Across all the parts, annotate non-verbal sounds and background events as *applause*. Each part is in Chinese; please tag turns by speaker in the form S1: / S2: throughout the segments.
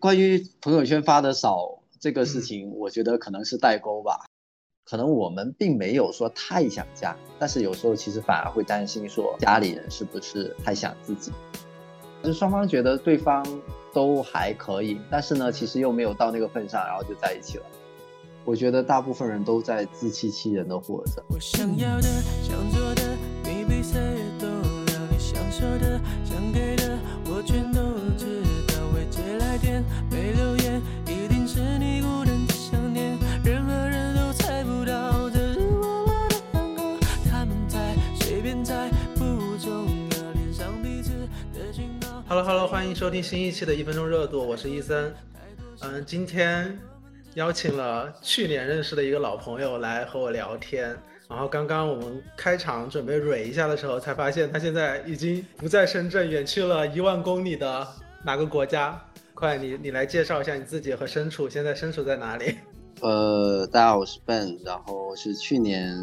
S1: 关于朋友圈发的少这个事情，我觉得可能是代沟吧。可能我们并没有说太想家，但是有时候其实反而会担心说家里人是不是太想自己。就双方觉得对方都还可以，但是呢，其实又没有到那个份上，然后就在一起了。我觉得大部分人都在自欺欺人的活着。
S2: 我想要的、想做的，你比谁都让你想说的、想给的，我全都接来电，没留言，一定是你孤单的想念。任何人都猜不到，这是我们的两个。他们在随便在不重要脸上彼此的讯号。
S3: Hello Hello，欢迎收听新一期的一分钟热度，我是伊森。嗯，今天邀请了去年认识的一个老朋友来和我聊天。然后刚刚我们开场准备蕊一下的时候，才发现他现在已经不在深圳，远去了一万公里的哪个国家？快，你你来介绍一下你自己和身处现在身处在哪里？*laughs*
S1: 呃，大家好，我是 Ben，然后是去年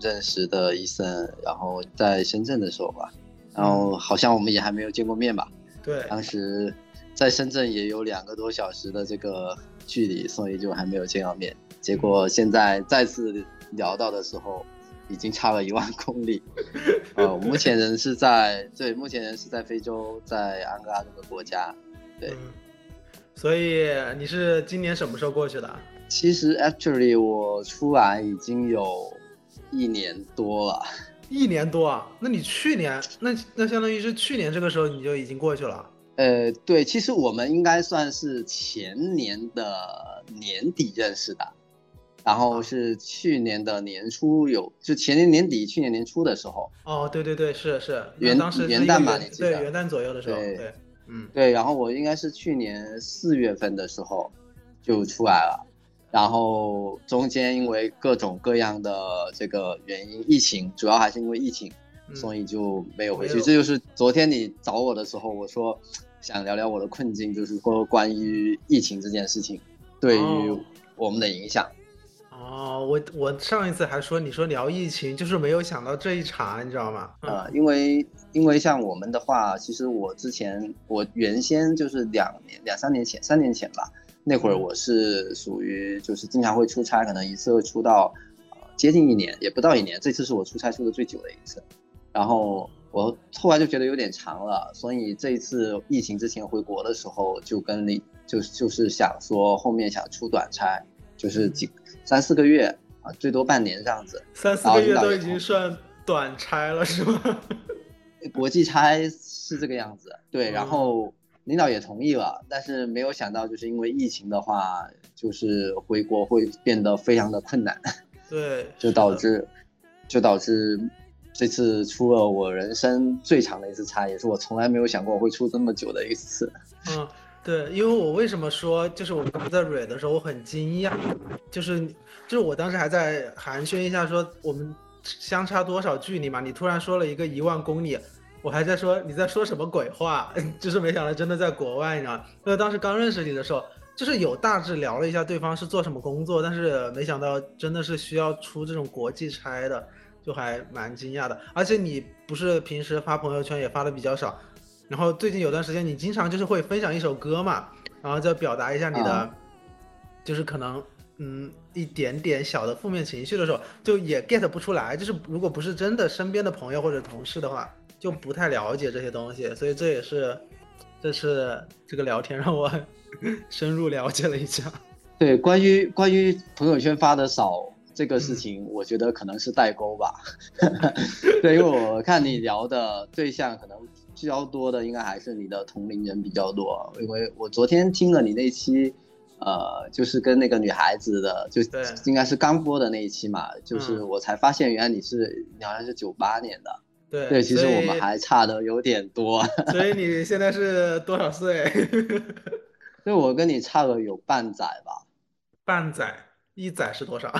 S1: 认识的医生，然后在深圳的时候吧，然后好像我们也还没有见过面吧。
S3: 对，
S1: 当时在深圳也有两个多小时的这个距离，所以就还没有见到面。结果现在再次聊到的时候，已经差了一万公里。呃，我目前人是在对，目前人是在非洲，在安哥拉这个国家。对，
S3: 嗯，所以你是今年什么时候过去的？
S1: 其实 actually 我出来已经有一年多了。
S3: 一年多啊？那你去年那那相当于是去年这个时候你就已经过去了？
S1: 呃，对，其实我们应该算是前年的年底认识的，然后是去年的年初有，就前年年底、去年年初的时候，
S3: 哦，对对对，是是，
S1: 元
S3: 当时
S1: 元旦嘛
S3: 一个元
S1: 你记得
S3: 对元旦左右的时候，
S1: 对
S3: 对，嗯，
S1: 对，然后我应该是去年四月份的时候就出来了，然后中间因为各种各样的这个原因，疫情主要还是因为疫情，
S3: 嗯
S1: 所以就没有回去。这就是昨天你找我的时候，我说想聊聊我的困境，就是说关于疫情这件事情对于
S3: 哦
S1: 我们的影响。
S3: 哦，我我上一次还说你说聊疫情，就是没有想到这一茬，你知道吗？嗯
S1: 呃，因为因为像我们的话，其实我之前我原先就是两年两三年前三年前吧，那会儿
S3: 嗯
S1: 我是属于就是经常会出差，可能一次会出到呃接近一年，也不到一年，这次是我出差出的最久的一次。然后我后来就觉得有点长了，所以这一次疫情之前回国的时候，就跟你就是就是想说后面想出短差，就是几三四个月啊，最多半年这样子。
S3: 三四个月都已经算短差了，是吗？*laughs*
S1: 国际差是这个样子，对，然
S3: 嗯
S1: 后领导也同意了，但是没有想到，就是因为疫情的话，就是回国会变得非常的困难，
S3: 对，
S1: 就导致，就导致这次出了我人生最长的一次差，也是我从来没有想过我会出这么久的一次。
S3: 嗯，*laughs* 对，因为我为什么说，就是我刚才在蕊的时候，我很惊讶，就是就是我当时还在寒暄一下说我们相差多少距离嘛，你突然说了一个一万公里，我还在说你在说什么鬼话，*laughs* 就是没想到真的在国外，呢？因为当时刚认识你的时候，就是有大致聊了一下对方是做什么工作，但是没想到真的是需要出这种国际差的，就还蛮惊讶的。而且你不是平时发朋友圈也发的比较少，然后最近有段时间你经常就是会分享一首歌嘛，然后再表达一下你的，
S1: 啊
S3: 就是可能嗯一点点小的负面情绪的时候，就也 get 不出来。就是如果不是真的身边的朋友或者同事的话，就不太了解这些东西，所以这也是这次这个聊天让我 *laughs* 深入了解了一下。
S1: 对，关于关于朋友圈发的少这个事
S3: 嗯
S1: 情，我觉得可能是代沟吧。*laughs* 对，因为我看你聊的对象可能比较多的，应该还是你的同龄人比较多。因为我昨天听了你那期，呃，就是跟那个女孩子的，就应该是刚播的那一期嘛，就是
S3: 嗯
S1: 我才发现原来你是你好像是九八年的。
S3: 对
S1: 对，其实我们还差的有点多。*laughs*
S3: 所以你现在是多少岁？*laughs*
S1: 对，我跟你差了有半载吧，
S3: 半载，一载是多少？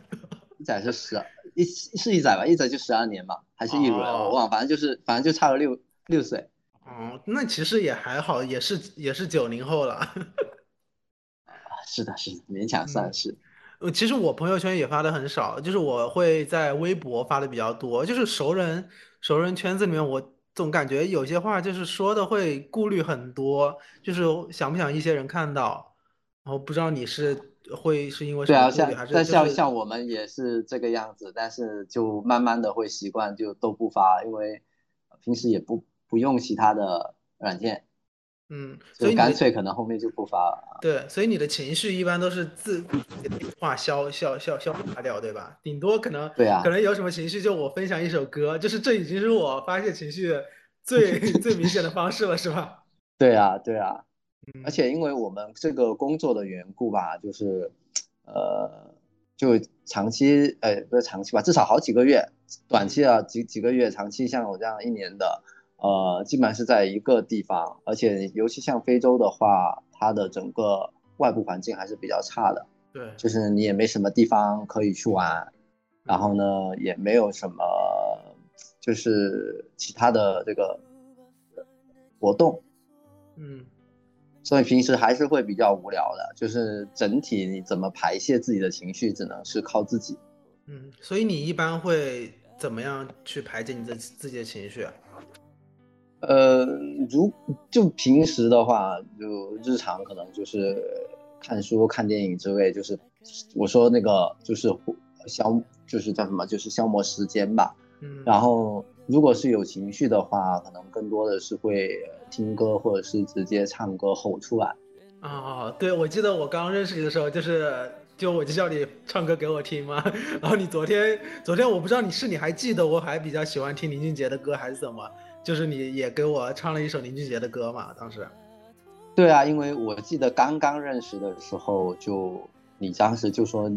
S3: *laughs*
S1: 一载是十二，一是一载吧，一载就十二年吧，还是一轮，
S3: 哦
S1: 我忘了，反正就是反正就差了六六岁。
S3: 哦，那其实也还好，也是也是九零后了。
S1: 啊 *laughs* 是的，是的，勉强算是。
S3: 呃，其实我朋友圈也发的很少，就是我会在微博发的比较多，就是熟人熟人圈子里面我总感觉有些话就是说的会顾虑很多，就是想不想一些人看到，然后不知道你是会是因为什
S1: 对啊，
S3: 么顾虑，
S1: 像
S3: 还是
S1: 但像
S3: 就是
S1: 像我们也是这个样子，但是就慢慢的会习惯，就都不发，因为平时也不不用其他的软件，
S3: 嗯，所以
S1: 干脆可能后面就不发了。
S3: 对，所以你的情绪一般都是自化消消消消化掉，对吧？顶多可能
S1: 对啊
S3: 可能有什么情绪，就我分享一首歌，就是这已经是我发泄情绪最 *laughs* 最明显的方式了，是吧？
S1: 对啊，对啊，
S3: 嗯
S1: 而且因为我们这个工作的缘故吧，就是呃，就长期呃不是长期吧，至少好几个月，短期啊几几个月，长期像我这样一年的，呃，基本上是在一个地方，而且尤其像非洲的话，它的整个外部环境还是比较差的。
S3: 对，
S1: 就是你也没什么地方可以去玩，然后呢，也没有什么就是其他的这个呃活动，
S3: 嗯
S1: 所以平时还是会比较无聊的。就是整体你怎么排泄自己的情绪，只能是靠自己。
S3: 嗯，所以你一般会怎么样去排解你自自己的情绪啊？
S1: 呃，如就平时的话，就日常可能就是看书、看电影之类，就是我说那个就是消，就是叫什么，就是消磨时间吧。
S3: 嗯，
S1: 然后如果是有情绪的话，可能更多的是会听歌，或者是直接唱歌吼出来。
S3: 啊，对，我记得我刚认识你的时候，就是就我就叫你唱歌给我听嘛，*laughs* 然后你昨天昨天我不知道你是你还记得我还比较喜欢听林俊杰的歌还是怎么，就是你也给我唱了一首林俊杰的歌嘛，当时。
S1: 对啊，因为我记得刚刚认识的时候就，你当时就说，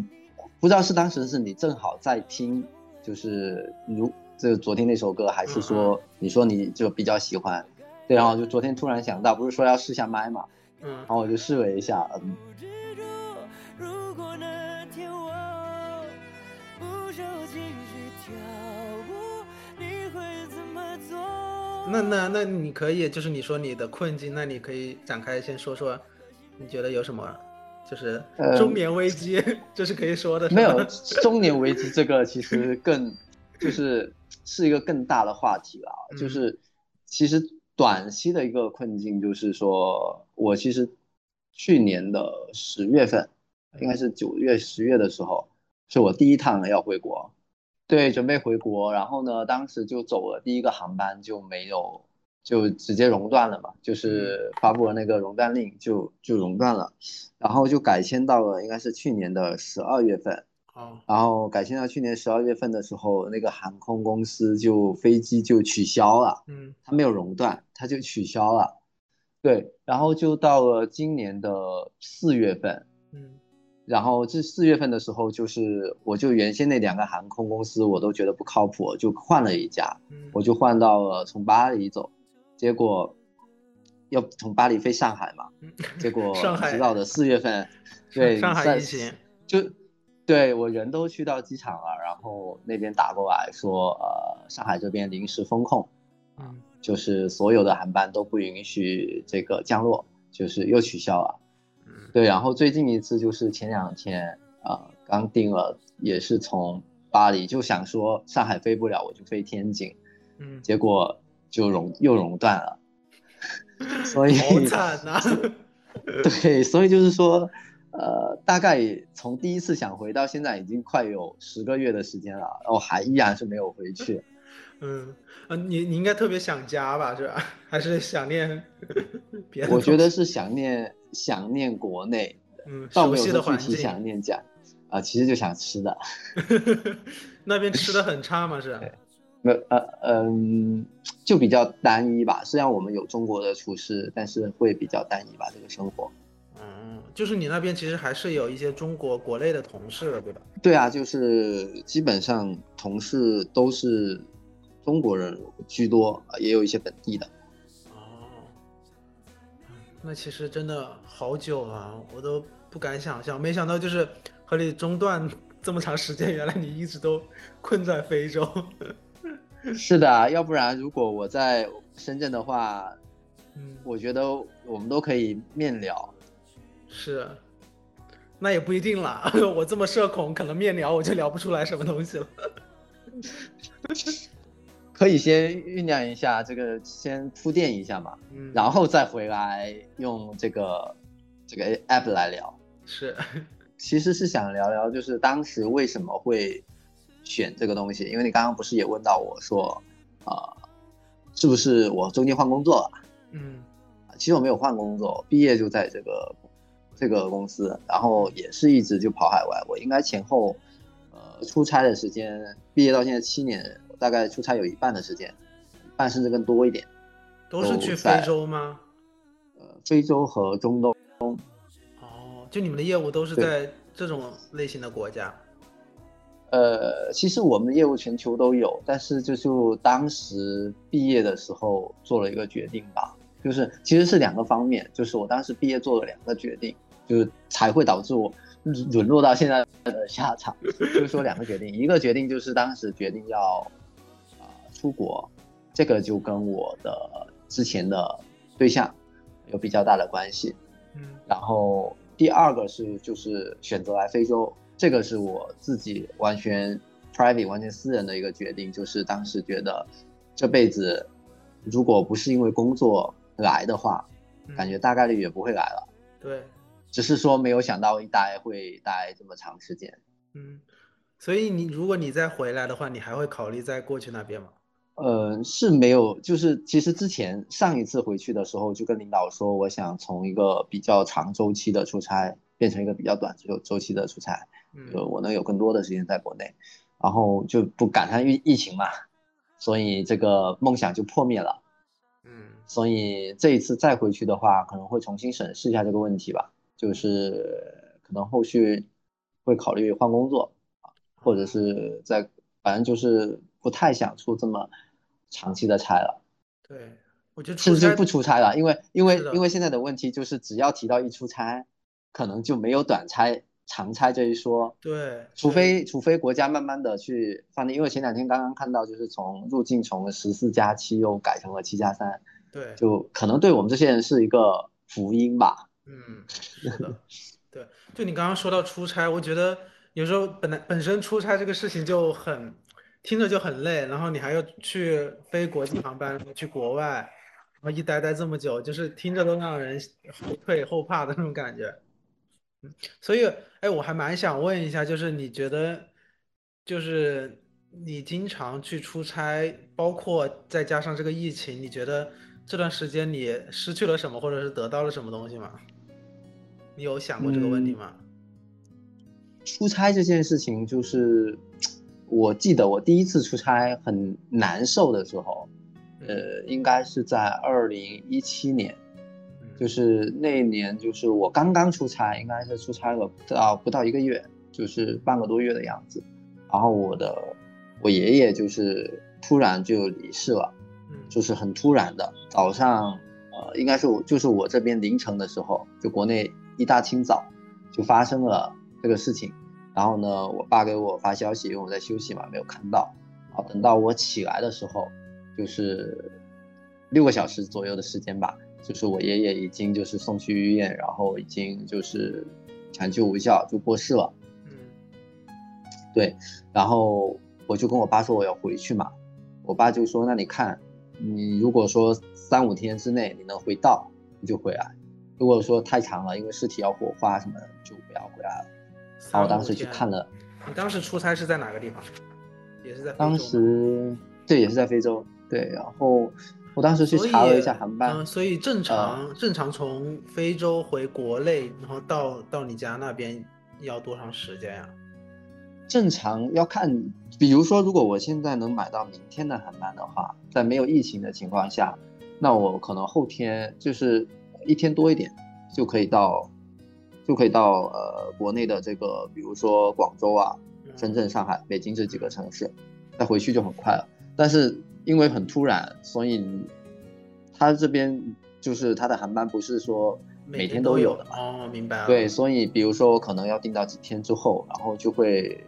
S1: 不知道是当时是你正好在听，就是如这昨天那首歌，还是说你说你就比较喜欢，对，然后就昨天突然想到，不是说要试下麦嘛，
S3: 嗯。
S1: 然后我就试了一下，嗯，
S2: 那
S3: 那那你可以就是你说你的困境，那你可以展开先说说，你觉得有什么？就是
S1: 呃
S3: 中年危机，这是可以说的，
S1: 没有中年危机这个其实更就是是一个更大的话题了，
S3: 嗯
S1: 就是其实短期的一个困境就是说我其实去年的十月份，应该是九月十月的时候，是我第一趟要回国，对，准备回国，然后呢，当时就走了第一个航班就没有。就直接熔断了嘛，就是发布了那个熔断令就就熔断了，然后就改签到了应该是去年的十二月份，
S3: 哦，
S1: 然后改签到去年十二月份的时候，那个航空公司就飞机就取消了，
S3: 嗯
S1: 它没有熔断，它就取消了。对，然后就到了今年的四月份，
S3: 嗯
S1: 然后这四月份的时候，就是我就原先那两个航空公司我都觉得不靠谱，就换了一家，
S3: 嗯，
S1: 我就换到了从巴黎走，结果要从巴黎飞上海嘛，
S3: 嗯
S1: 结果知道的四月份，*laughs* 对，
S3: 上海
S1: 在
S3: 疫情，
S1: 就对我人都去到机场了，然后那边打过来说，呃，上海这边临时封控，
S3: 嗯
S1: 就是所有的航班都不允许这个降落，就是又取消了。
S3: 嗯
S1: 对，然后最近一次就是前两天，呃，刚定了，也是从巴黎，就想说上海飞不了，我就飞天津，
S3: 嗯，
S1: 结果就熔又熔断了，所以
S3: 好惨呐 *laughs* *laughs*
S1: 对，所以就是说，呃，大概从第一次想回到现在已经快有十个月的时间了，然后还依然是没有回去。*laughs*
S3: 嗯，啊，你你应该特别想家吧，是吧？还是想念别的？
S1: 我觉得，是想念想念国内，
S3: 嗯，
S1: 倒
S3: 熟悉
S1: 没有说具体想念家，啊、其实就想吃的。*laughs*
S3: 那边吃的很差吗？是？
S1: 没呃嗯，就比较单一吧。虽然我们有中国的厨师，但是会比较单一吧，这个生活。
S3: 嗯，就是你那边其实还是有一些中国国内的同事的，对吧？
S1: 对啊，就是基本上同事都是中国人居多，呃也有一些本地的。
S3: 那其实真的好久啊，我都不敢想象，没想到就是和你中断 *laughs* 这么长时间，原来你一直都困在非洲。*laughs*
S1: 是的啊，要不然如果我在深圳的话，
S3: 嗯，
S1: 我觉得我们都可以面聊。
S3: 是，那也不一定啦。*laughs* 我这么社恐，可能面聊我就聊不出来什么东西了。
S1: 可以先酝酿一下，这个先铺垫一下嘛，
S3: 嗯，
S1: 然后再回来用这个这个 app 来聊。
S3: 是，*laughs*
S1: 其实是想聊聊，就是当时为什么会选这个东西，因为你刚刚不是也问到我说，呃，是不是我中间换工作了？
S3: 嗯
S1: 其实我没有换工作，毕业就在这个这个公司，然后也是一直就跑海外。我应该前后呃出差的时间，毕业到现在七年，我大概出差有一半的时间，一半甚至更多一点。
S3: 都是去非洲吗？
S1: 呃，非洲和中东，
S3: 哦，就你们的业务都是在这种类型的国家。
S1: 呃，其实我们业务全球都有，但是就就当时毕业的时候做了一个决定吧，就是其实是两个方面，就是我当时毕业做了两个决定，就是才会导致我沦沦落到现在的下场。就是说两个决定，一个决定就是当时决定要啊、出国，这个就跟我的之前的对象有比较大的关系。
S3: 嗯
S1: 然后第二个是就是选择来非洲，这个是我自己完全 private 完全私人的一个决定，就是当时觉得这辈子如果不是因为工作来的话，
S3: 嗯
S1: 感觉大概率也不会来了，
S3: 对，
S1: 只是说没有想到一待会待这么长时间。
S3: 嗯，所以你如果你再回来的话，你还会考虑再过去那边吗？
S1: 呃，是没有，就是其实之前上一次回去的时候，就跟领导说，我想从一个比较长周期的出差变成一个比较短周周期的出差，
S3: 嗯
S1: 就我能有更多的时间在国内，然后就不赶上疫疫情嘛，所以这个梦想就破灭了。
S3: 嗯
S1: 所以这一次再回去的话，可能会重新审视一下这个问题吧，就是可能后续会考虑换工作，或者是在反正就是不太想出这么长期的差了。
S3: 对，我觉得出差
S1: 甚至就不出差了，因为因为因为现在的问题就是，只要提到一出差，可能就没有短差、长差这一说，
S3: 对，
S1: 除非除非国家慢慢的去放定，因为前两天刚刚看到，就是从入境从十四加七又改成了七加三，
S3: 对，
S1: 就可能对我们这些人是一个福音吧。
S3: 嗯，是的，对，就你刚刚说到出差，我觉得有时候本来本身出差这个事情就很听着就很累，然后你还要去飞国际航班去国外，然后一待待这么久，就是听着都让人后退后怕的那种感觉。嗯，所以，哎，我还蛮想问一下，就是你觉得，就是你经常去出差，包括再加上这个疫情，你觉得这段时间你失去了什么，或者是得到了什么东西吗？你有想过这个问题
S1: 嗯
S3: 吗？
S1: 出差这件事情，就是我记得我第一次出差很难受的时候，呃，应该是在二零一七年。
S3: 嗯
S1: 就是那一年，就是我刚刚出差，应该是出差了不到不到一个月，就是半个多月的样子。然后我的我爷爷就是突然就离世了，
S3: 嗯
S1: 就是很突然的，早上呃应该是我就是我这边凌晨的时候，就国内一大清早就发生了这个事情。然后呢，我爸给我发消息，因为我在休息嘛，没有看到。然后等到我起来的时候，就是六个小时左右的时间吧，就是我爷爷已经就是送去医院，然后已经就是抢救无效就过世了。
S3: 嗯
S1: 对，然后我就跟我爸说我要回去嘛，我爸就说那你看，你如果说三五天之内你能回到，你就回来；如果说太长了，因为尸体要火化什么的，就不要回来了。然后我当时去看
S3: 了。你当时出差是在哪个地方？也是在非
S1: 当
S3: 洲吗
S1: 时对也是在非洲，对，然后我当时去查了一下航班，
S3: 嗯，所以正常正常从非洲回国内，然后到到你家那边要多长时间呀？
S1: 正常要看，比如说，如果我现在能买到明天的航班的话，在没有疫情的情况下，那我可能后天就是一天多一点就可以到，就可以到呃国内的这个，比如说广州啊、深圳、上海、北京这几个城市，再回去就很快了。但是因为很突然，所以他这边就是他的航班不是说每天
S3: 都
S1: 都有的嘛。
S3: 哦，明白了。
S1: 对，所以比如说我可能要定到几天之后，然后就会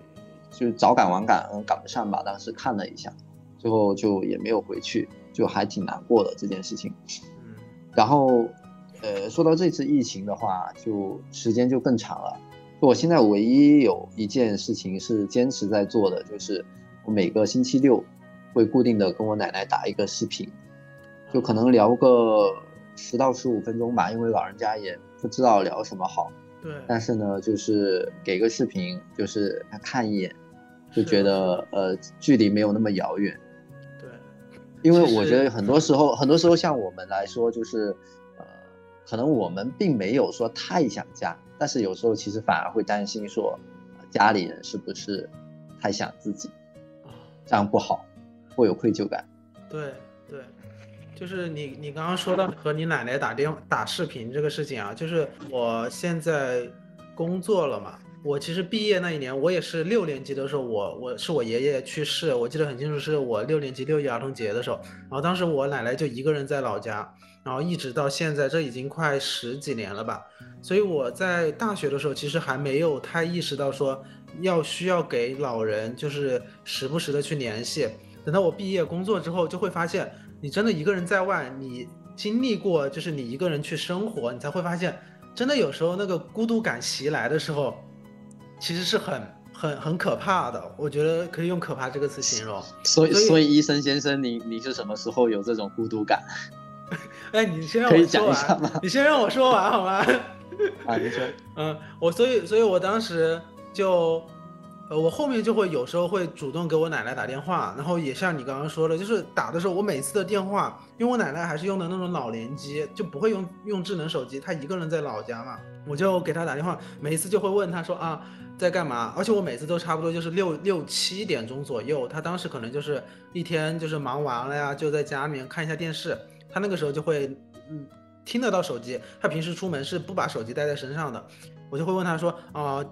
S1: 就早赶晚赶，嗯赶不上吧。当时看了一下，最后就也没有回去，就还挺难过的这件事情。
S3: 嗯
S1: 然后，呃，说到这次疫情的话，就时间就更长了。我现在唯一有一件事情是坚持在做的，就是我每个星期六会固定的跟我奶奶打一个视频，就可能聊个十到十五分钟吧，因为老人家也不知道聊什么好。
S3: 对，
S1: 但是呢，就是给个视频，就是他看一眼，就觉得呃距离没有那么遥远。
S3: 对，
S1: 因为我觉得很多时候，很多时候像我们来说，就是呃，可能我们并没有说太想家，但是有时候其实反而会担心说，家里人是不是太想自己，这样不好，会有愧疚感。
S3: 对对。就是你，你刚刚说到和你奶奶打电打视频这个事情啊，就是我现在工作了嘛，我其实毕业那一年，我也是六年级的时候，我我是我爷爷去世，我记得很清楚，是我六年级六一儿童节的时候，然后当时我奶奶就一个人在老家，然后一直到现在，这已经快十几年了吧，所以我在大学的时候其实还没有太意识到说要需要给老人就是时不时的去联系，等到我毕业工作之后，就会发现。你真的一个人在外，你经历过就是你一个人去生活，你才会发现，真的有时候那个孤独感袭来的时候，其实是很很很可怕的。我觉得可以用“可怕”这个词形容。
S1: 所以，所以医生先生，你你是什么时候有这种孤独感？*laughs*
S3: 哎，你先让我说完，你先让我说完好吗？*laughs*
S1: 啊，你说。
S3: 嗯，我所以，所以我当时就。呃，我后面就会有时候会主动给我奶奶打电话，然后也像你刚刚说的，就是打的时候，我每次的电话，因为我奶奶还是用的那种老年机，就不会用用智能手机，她一个人在老家嘛，我就给她打电话，每次就会问她说啊在干嘛，而且我每次都差不多就是六六七点钟左右，她当时可能就是一天就是忙完了呀，就在家里面看一下电视，她那个时候就会嗯听得到手机，她平时出门是不把手机带在身上的，我就会问她说啊。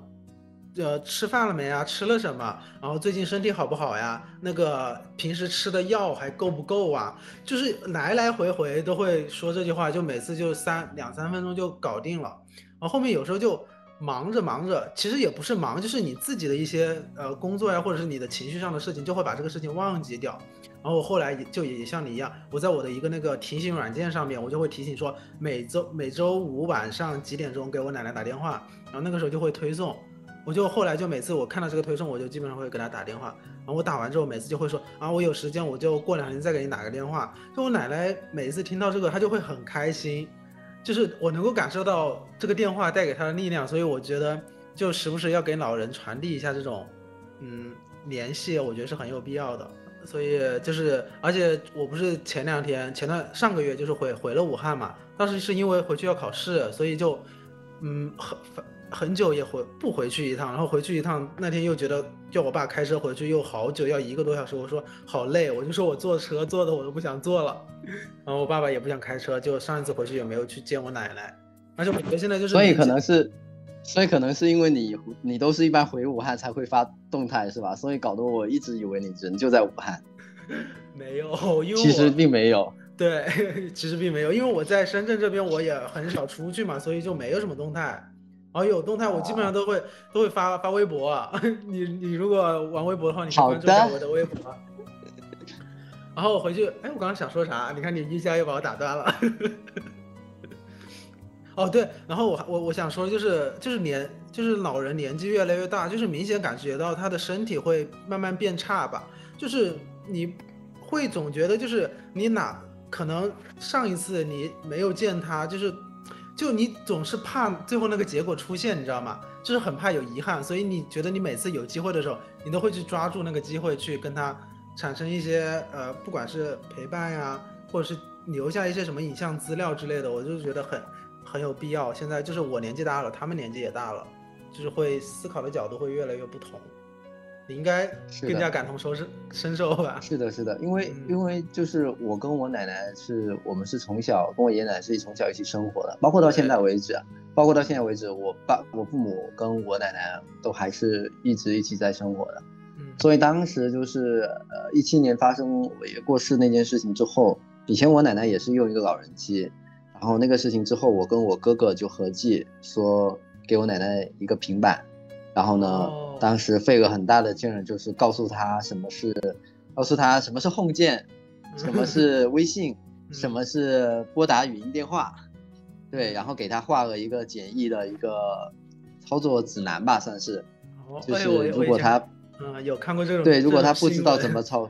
S3: 呃，吃饭了没啊？吃了什么？然后最近身体好不好呀？那个平时吃的药还够不够啊？就是来来回回都会说这句话，就每次就三两三分钟就搞定了。然后后面有时候就忙着忙着，其实也不是忙，就是你自己的一些呃工作呀，或者是你的情绪上的事情，就会把这个事情忘记掉。然后我后来就也像你一样，我在我的一个那个提醒软件上面，我就会提醒说每周每周五晚上几点钟给我奶奶打电话，然后那个时候就会推送。我就后来就每次我看到这个推送，我就基本上会给他打电话。然后我打完之后，每次就会说啊，我有时间我就过两天再给你打个电话。就我奶奶每次听到这个，她就会很开心，就是我能够感受到这个电话带给她的力量。所以我觉得就时不时要给老人传递一下这种，嗯，联系，我觉得是很有必要的。所以就是，而且我不是前两天前段上个月就是回回了武汉嘛，当时是因为回去要考试，所以就，嗯，很。很久也回不回去一趟，然后回去一趟那天又觉得叫我爸开车回去又好久，要一个多小时。我说好累，我就说我坐车坐的我都不想坐了。*laughs* 然后我爸爸也不想开车，就上一次回去也没有去见我奶奶。而且我觉得现在就是，
S1: 所以可能是，所以可能是因为你你都是一般回武汉才会发动态是吧？所以搞得我一直以为你人就在武汉。*laughs*
S3: 没有，因为
S1: 其实并没有。*laughs*
S3: 对，其实并没有，因为我在深圳这边我也很少出去嘛，所以就没有什么动态。哦，有动态，我基本上都会都会发发微博。啊 *laughs* 你你如果玩微博的话，你可以关注一下我的微博。然后我回去，哎，我刚刚想说啥？你看你一下又把我打断了。*laughs* 哦，对，然后我我我想说就是就是年就是老人年纪越来越大，就是明显感觉到他的身体会慢慢变差吧。就是你会总觉得就是你哪可能上一次你没有见他就是。就你总是怕最后那个结果出现，你知道吗？就是很怕有遗憾，所以你觉得你每次有机会的时候，你都会去抓住那个机会去跟他产生一些呃，不管是陪伴呀，或者是留下一些什么影像资料之类的，我就觉得很很有必要。现在就是我年纪大了，他们年纪也大了，就是会思考的角度会越来越不同。你应该更加感同身受身受吧？
S1: 是的，是的，因为因为就是我跟我奶奶是我们是从小跟我爷爷奶奶是从小一起生活的，包括到现在为止，包括到现在为止，我爸我父母跟我奶奶都还是一直一起在生活的。嗯，所以当时就是呃一七年发生我爷过世那件事情之后，以前我奶奶也是用一个老人机，然后那个事情之后，我跟我哥哥就合计说给我奶奶一个平板，然后呢。当时费了很大的劲儿，就是告诉他什么是，告诉他什么是 home 键，什么是微信，什么是拨打语音电话，对，然后给他画了一个简易的一个操作指南吧，算是，就是如果他，
S3: 嗯，有看过这种，
S1: 对，如果他不知道怎么 *laughs* 操，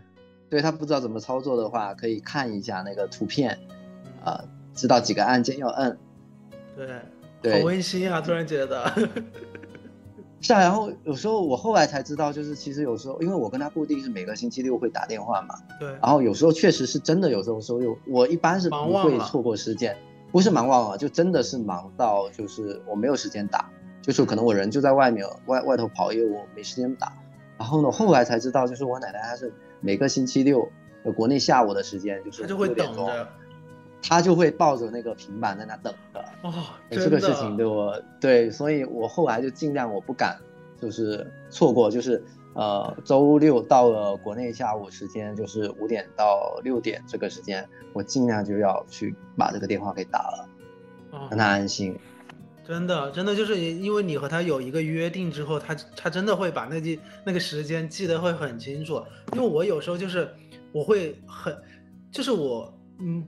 S1: 对他不知道怎么操作的话，可以看一下那个图片，
S3: 嗯
S1: 啊、知道几个按键要摁。
S3: 对，
S1: 对
S3: 好温馨啊！突然觉得，
S1: 是啊，然后有时候我后来才知道，就是其实有时候，因为我跟他固定是每个星期六会打电话嘛，
S3: 对，
S1: 然后有时候确实是真的，有时候说有我一般是不会错过时间，不是忙忘了，就真的是忙到就是我没有时间打，就是可能我人就在外面外外头跑业务，没时间打。然后呢，后来才知道，就是我奶奶她是每个星期六，呃国内下午的时间就是
S3: 他就会
S1: 6点钟，
S3: 等着。
S1: 她就会抱着那个平板在那等着。
S3: 哦，
S1: 这个事情对我对，所以我后来就尽量我不敢就是错过，就是呃周六到了国内下午时间，就是五点到六点这个时间，我尽量就要去把这个电话给打了，
S3: 哦
S1: 让他安心。
S3: 真的，真的就是因为你和他有一个约定之后，他他真的会把那记那个时间记得会很清楚。因为我有时候就是我会很，就是我嗯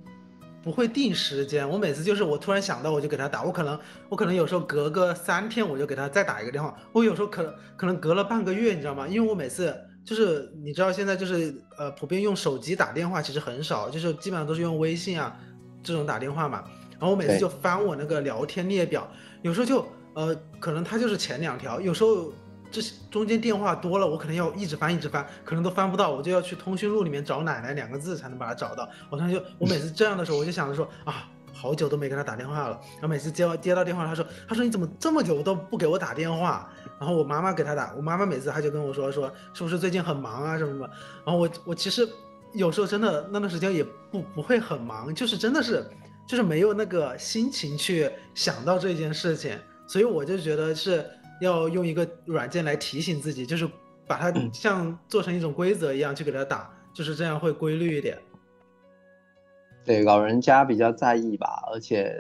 S3: 不会定时间，我每次就是我突然想到我就给他打，我可能我可能有时候隔个三天我就给他再打一个电话，我有时候可能可能隔了半个月，你知道吗？因为我每次就是你知道现在就是呃普遍用手机打电话其实很少，就是基本上都是用微信啊这种打电话嘛。然后我每次就翻我那个聊天列表，有时候就呃，可能他就是前两条，有时候这中间电话多了，我可能要一直翻一直翻，可能都翻不到，我就要去通讯录里面找奶奶两个字才能把它找到。我当时就我每次这样的时候，我就想着说啊，好久都没给他打电话了。然后每次接接到电话，他说他说你怎么这么久都不给我打电话？然后我妈妈给他打，我妈妈每次他就跟我说说是不是最近很忙啊什么什么。然后我我其实有时候真的那段时间也不不会很忙，就是真的是就是没有那个心情去想到这件事情，所以我就觉得是要用一个软件来提醒自己，就是把它像做成一种规则一样去给它打，就是这样会规律一点。
S1: 对，老人家比较在意吧，而且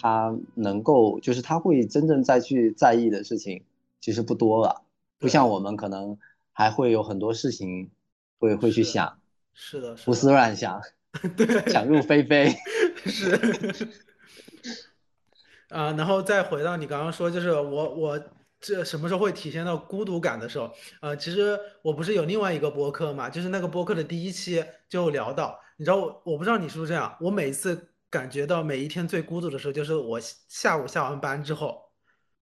S1: 他能够就是他会真正再去在意的事情其实不多了，不像我们可能还会有很多事情会会去想，
S3: 是的，是
S1: 胡思乱想，
S3: 对，
S1: 想入非非。*laughs*
S3: 是。*laughs* 啊，然后再回到你刚刚说，就是我我这什么时候会体现到孤独感的时候？呃，其实我不是有另外一个播客嘛，就是那个播客的第一期就聊到，你知道我我不知道你是不是这样，我每次感觉到每一天最孤独的时候，就是我下午下完班之后。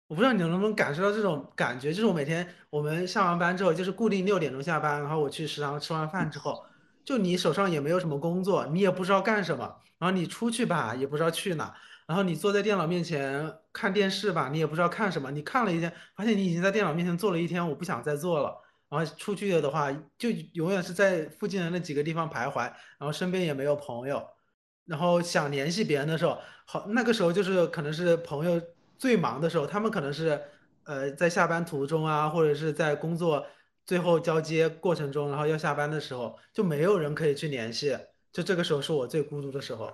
S3: 我不知道你能不能感受到这种感觉，就是我每天我们下完班之后，就是固定六点钟下班，然后我去食堂吃完饭之后，就你手上也没有什么工作，你也不知道干什么，然后你出去吧，也不知道去哪，然后你坐在电脑面前看电视吧，你也不知道看什么，你看了一天，发现你已经在电脑面前坐了一天，我不想再坐了，然后出去的话，就永远是在附近的那几个地方徘徊，然后身边也没有朋友，然后想联系别人的时候，好，那个时候就是可能是朋友最忙的时候，他们可能是呃在下班途中啊，或者是在工作最后交接过程中，然后要下班的时候，就没有人可以去联系，就这个时候是我最孤独的时候。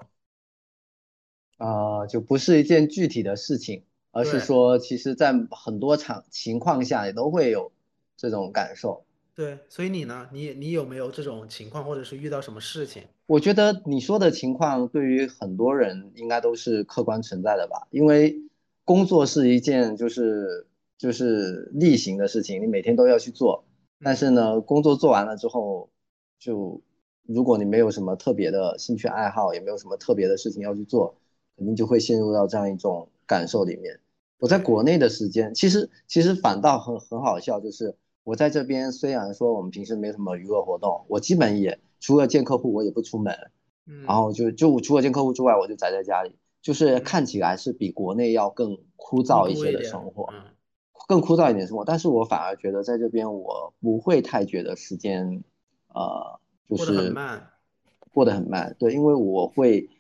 S1: 呃，就不是一件具体的事情，而是
S3: 对
S1: 说，其实在很多场情况下也都会有这种感受。
S3: 对，所以你呢？你你有没有这种情况，或者是遇到什么事情？
S1: 我觉得你说的情况对于很多人应该都是客观存在的吧，因为工作是一件就是就是例行的事情，你每天都要去做。但是呢，工作做完了之后，就如果你没有什么特别的兴趣爱好，也没有什么特别的事情要去做，肯定就会陷入到这样一种感受里面。我在国内的时间，其实其实反倒很很好笑，就是我在这边虽然说我们平时没什么娱乐活动，我基本也除了见客户，我也不出门，
S3: 嗯，
S1: 然后就就除了见客户之外，我就宅在家里，就是看起来是比国内要更枯燥一些的生活。
S3: 嗯，
S1: 更枯燥一点生活，但是我反而觉得在这边我不会太觉得时间，呃，就
S3: 过得很
S1: 是
S3: 慢。
S1: 过得很慢，对，因为我会，呃，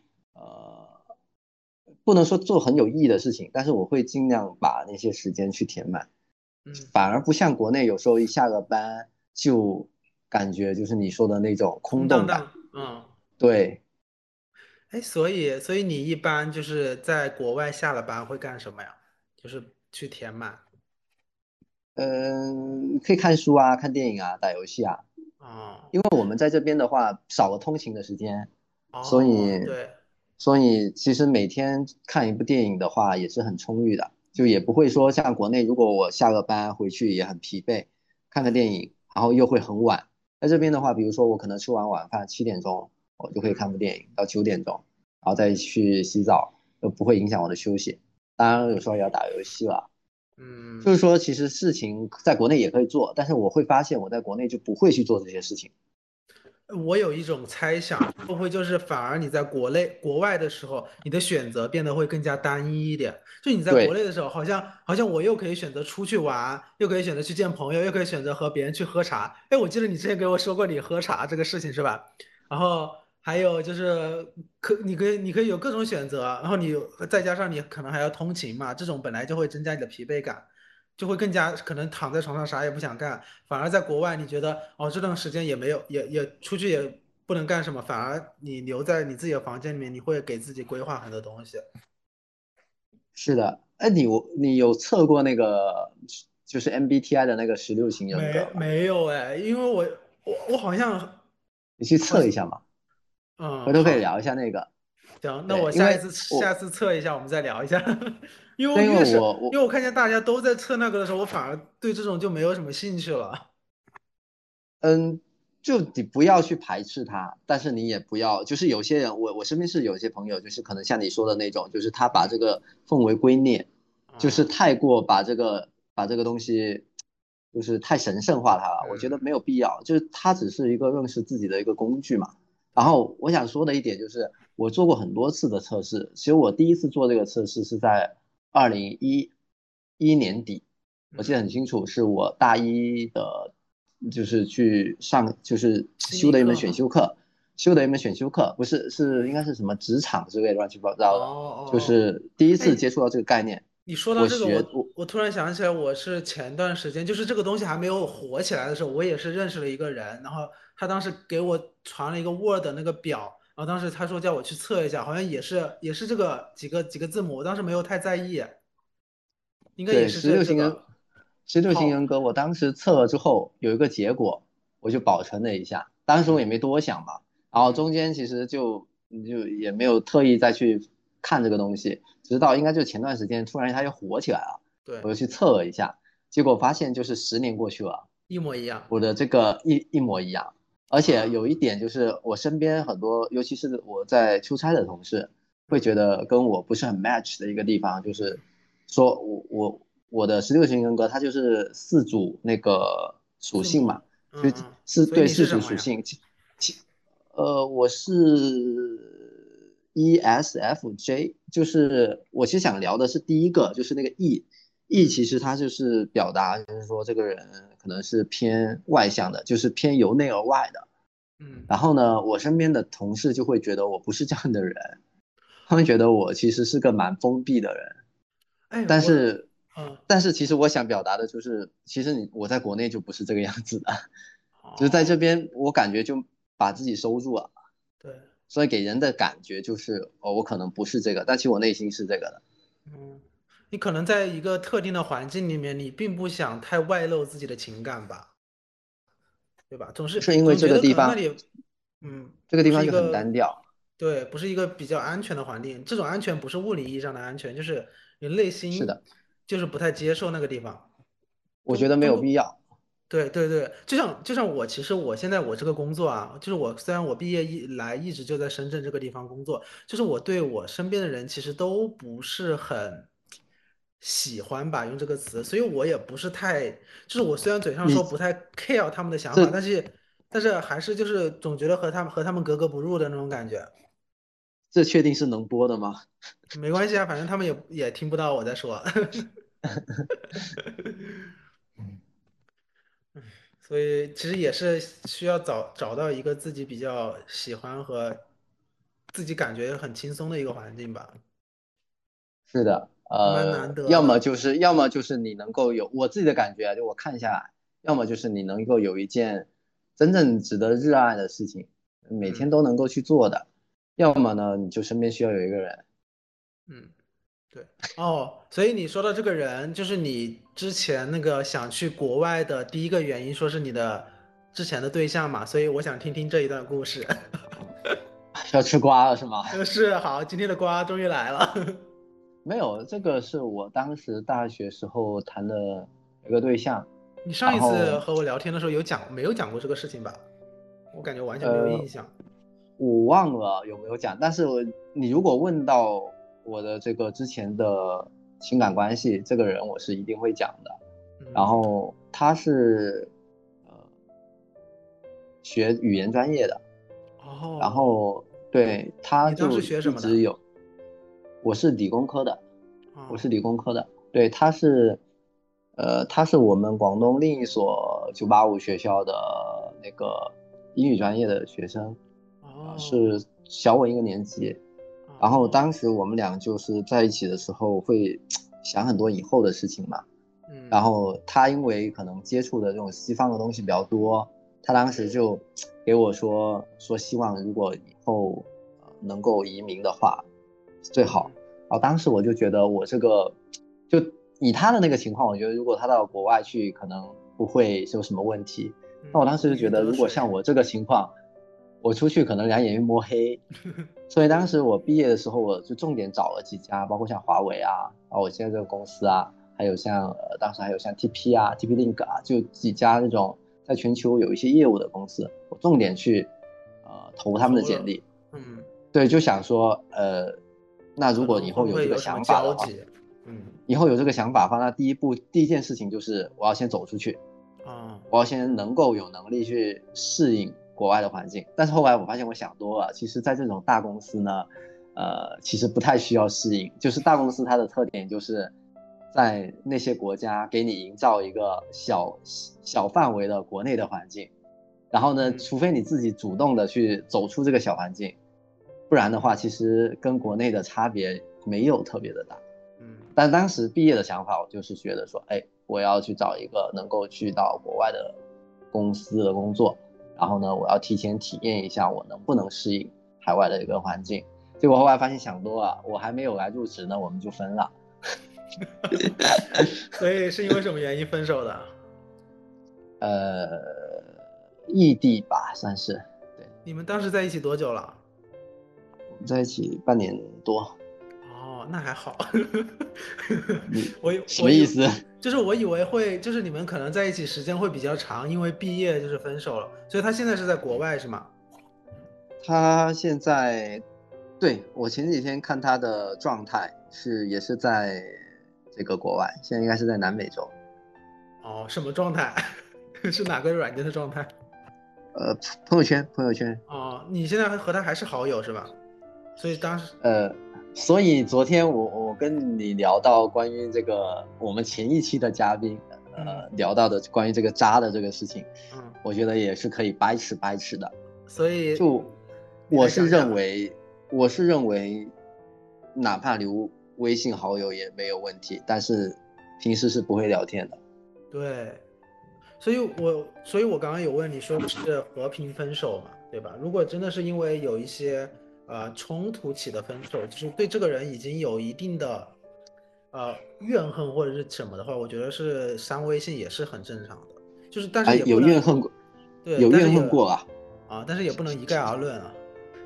S1: 不能说做很有意义的事情，但是我会尽量把那些时间去填满，
S3: 嗯，
S1: 反而不像国内有时候一下个班就感觉就是你说的那种空洞感，
S3: 嗯。
S1: 对，
S3: 哎，所以所以你一般就是在国外下了班会干什么呀？就是去填满
S1: 嗯，可以看书啊，看电影啊，打游戏啊，
S3: 啊，
S1: 因为我们在这边的话少了通勤的时间。所
S3: 哦
S1: 以
S3: 对，
S1: 所以其实每天看一部电影的话也是很充裕的，就也不会说像国内，如果我下了班回去也很疲惫，看个电影，然后又会很晚，在这边的话，比如说我可能吃完晚饭七点钟，我就可以看部电影到九点钟，然后再去洗澡，又不会影响我的休息。当然有时候也要打游戏了，
S3: 嗯，
S1: 就是说其实事情在国内也可以做，但是我会发现我在国内就不会去做这些事情。
S3: 我有一种猜想，会不会就是反而你在国内、国外的时候，你的选择变得会更加单一一点？就你在国内的时候，好像好像我又可以选择出去玩，又可以选择去见朋友，又可以选择和别人去喝茶。哎，我记得你之前给我说过你喝茶这个事情是吧？然后还有就是可你可以你可以有各种选择，然后你再加上你可能还要通勤嘛，这种本来就会增加你的疲惫感。就会更加可能躺在床上啥也不想干，反而在国外你觉得哦这段时间也没有也也出去也不能干什么，反而你留在你自己的房间里面，你会给自己规划很多东西。
S1: 是的，哎，你我你有测过那个就是 MBTI 的那个十六型人格？
S3: 没没有哎，因为我我我好像
S1: 你去测一下嘛，
S3: 嗯，
S1: 回头可以聊一下那个。
S3: 行，那我下一次下次测一下，我们再聊一下。因为
S1: 我我
S3: 因为我看见大家都在测那个的时候，我反而对这种就没有什么兴趣了。*laughs*
S1: 嗯，就你不要去排斥它，但是你也不要，就是有些人，我我身边是有些朋友，就是可能像你说的那种，就是他把这个奉为圭臬，就是
S3: 嗯
S1: 太过把这个把这个东西，就是太神圣化它了。我觉得没有必要，就是它只是一个认识自己的一个工具嘛。然后我想说的一点就是，我做过很多次的测试，其实我第一次做这个测试是在二零一一年底，我记得很清楚，是我大一的，就是去上就是修的一门选修课，修的一门选修课，不是是应该是什么职场之类的乱七八糟的，
S3: 哦哦
S1: 就是第一
S3: 哎
S1: 次接触到这个概念。
S3: 你说到这个，
S1: 学
S3: 我我突然想起来，我是前段时间，就是这个东西还没有火起来的时候，我也是认识了一个人，然后他当时给我传了一个 Word 那个表，然后当时他说叫我去测一下，好像也是也是这个几个几个字母，我当时没有太在意，应该也，是这这
S1: 十六型人
S3: 个，，
S1: 十六型人格，我当时测了之后有一个结果，我就保存了一下，当时我也没多想嘛，然后中间其实就就也没有特意再去看这个东西，直到应该就前段时间突然它又火起来了，
S3: 对
S1: 我，就去测了一下，结果发现就是十年过去了，
S3: 一模一样，
S1: 我的这个一一模一样，而
S3: 啊
S1: 且有一点就是我身边很多，尤其是我在出差的同事，会觉得跟我不是很 match 的一个地方，就是说我我我的十六型人格它就是四组那个属性嘛，就是对四组属性，其其呃我是 E ESFJ，就是我其实想聊的是第一个，就是那个 E。E 其实它就是表达，就是说这个人可能是偏外向的，就是偏由内而外的。
S3: 嗯，
S1: 然后呢，我身边的同事就会觉得我不是这样的人，他们觉得我其实是个蛮封闭的人。
S3: 哎，
S1: 但是，
S3: 嗯，
S1: 但是其实我想表达的就是，其实你我在国内就不是这个样子的，就是在
S3: 哦
S1: 这边我感觉就把自己收住了，
S3: 对，
S1: 所以给人的感觉就是，哦，我可能不是这个，但其实我内心是这个的。
S3: 嗯，你可能在一个特定的环境里面，你并不想太外露自己的情感吧，对吧？总是
S1: 是因为这个地方
S3: 那里，嗯，
S1: 这个地方就很单调。
S3: 对，不是一个比较安全的环境。这种安全不是物理意义上的安全，就是你内心是
S1: 的
S3: 就是不太接受那个地方。
S1: 我觉得没有必要。
S3: 对对对，就像就像我，其实我现在我这个工作啊，就是我虽然我毕业以来一直就在深圳这个地方工作，就是我对我身边的人其实都不是很喜欢吧，用这个词，所以我也不是太，就是我虽然嘴上
S1: 你
S3: 说不太 care 他们的想
S1: 这
S3: 法，但是但是还是就是总觉得和他们和他们格格不入的那种感觉。
S1: 这确定是能播的吗？*laughs*
S3: 没关系啊，反正他们也也听不到我在说。*laughs* 所以其实也是需要找找到一个自己比较喜欢和自己感觉很轻松的一个环境吧。
S1: 是的，呃，要么就是，要么就是你能够有我自己的感觉啊，就我看下来，要么就是你能够有一件真正值得热爱的事情，每天
S3: 嗯
S1: 都能够去做的，要么呢，你就身边需要有一个人。
S3: 嗯，对。哦，所以你说的这个人，就是你之前那个想去国外的第一个原因，说是你的之前的对象嘛，所以我想听听这一段故事。*laughs*
S1: 要吃瓜了是吗？*laughs*
S3: 是，好，今天的瓜终于来了。
S1: 没有，这个是我当时大学时候谈的一个对象，
S3: 你上一次和我聊天的时候有讲没有讲过这个事情吧？我感觉完全没有
S1: 呃
S3: 印象。
S1: 我忘了有没有讲，但是我你如果问到我的这个之前的情感关系，这个人我是一定会讲的。
S3: 嗯
S1: 然后他是呃学语言专业的，
S3: 哦，
S1: 然后对他就一
S3: 时学什么的
S1: 直有，我是理工科的，
S3: 哦
S1: 我是理工科的，对，他是，呃，他是我们广东另一所九八五学校的那个英语专业的学生，
S3: 哦
S1: 是小我一个年级。然后当时我们俩就是在一起的时候会想很多以后的事情嘛。
S3: 嗯，
S1: 然后他因为可能接触的这种西方的东西比较多，他当时就给我说说希望如果以后呃能够移民的话最好。然后当时我就觉得我这个就以他的那个情况，我觉得如果他到国外去可能不会有什么问题。
S3: 嗯
S1: 那我当时就觉得，如果像我这个情况，我出去可能两眼一摸黑。*laughs* 所以当时我毕业的时候，我就重点找了几家，包括像华为啊，啊我现在这个公司啊，还有像呃当时还有像 TP 啊、TP Link 啊，就几家那种在全球有一些业务的公司，我重点去呃投他们的简历。
S3: 嗯，
S1: 对，就想说呃，那如果以后
S3: 有
S1: 这个想法的话，
S3: 嗯
S1: 以后有这个想法的话，那第一步第一件事情就是我要先走出去。
S3: 啊
S1: 我要先能够有能力去适应国外的环境。但是后来我发现我想多了，其实，在这种大公司呢，呃，其实不太需要适应。就是大公司它的特点就是在那些国家给你营造一个小小范围的国内的环境，然后呢，
S3: 嗯
S1: 除非你自己主动的去走出这个小环境，不然的话，其实跟国内的差别没有特别的大。
S3: 嗯
S1: 但当时毕业的想法，我就是觉得说，哎，我要去找一个能够去到国外的公司的工作，然后呢，我要提前体验一下我能不能适应海外的一个环境。结果后来发现想多了，我还没有来入职呢，我们就分了。
S3: 所以是因为什么原因分手的？
S1: 呃，异地吧，算是。对，
S3: 你们当时在一起多久了？
S1: 在一起半年多。
S3: 哦，那还好。
S1: 你 *laughs*
S3: 我以我以
S1: 什么意思？
S3: 就是我以为会，就是你们可能在一起时间会比较长，因为毕业就是分手了，所以他现在是在国外是吗？
S1: 他现在，对我前几天看他的状态是也是在这个国外，现在应该是在南美洲。
S3: 哦，什么状态？*laughs* 是哪个软件的状态？
S1: 呃，朋友圈，朋友圈，
S3: 哦，你现在和他还是好友是吧？所以当时
S1: 呃，所以昨天我我跟你聊到关于这个我们前一期的嘉宾，呃，聊到的关于这个渣的这个事情，
S3: 嗯，
S1: 我觉得也是可以掰扯掰扯的。
S3: 所以
S1: 就我是认为，我是认为，哪怕留微信好友也没有问题，但是平时是不会聊天的。
S3: 对，所以我所以我刚刚有问你说是和平分手嘛，对吧？如果真的是因为有一些呃冲突起的分手，就是对这个人已经有一定的呃怨恨或者是什么的话，我觉得是删微信也是很正常的。就是但是
S1: 哎，有怨恨过，
S3: 对，
S1: 有怨恨过啊，
S3: 啊，但是也不能一概而论啊。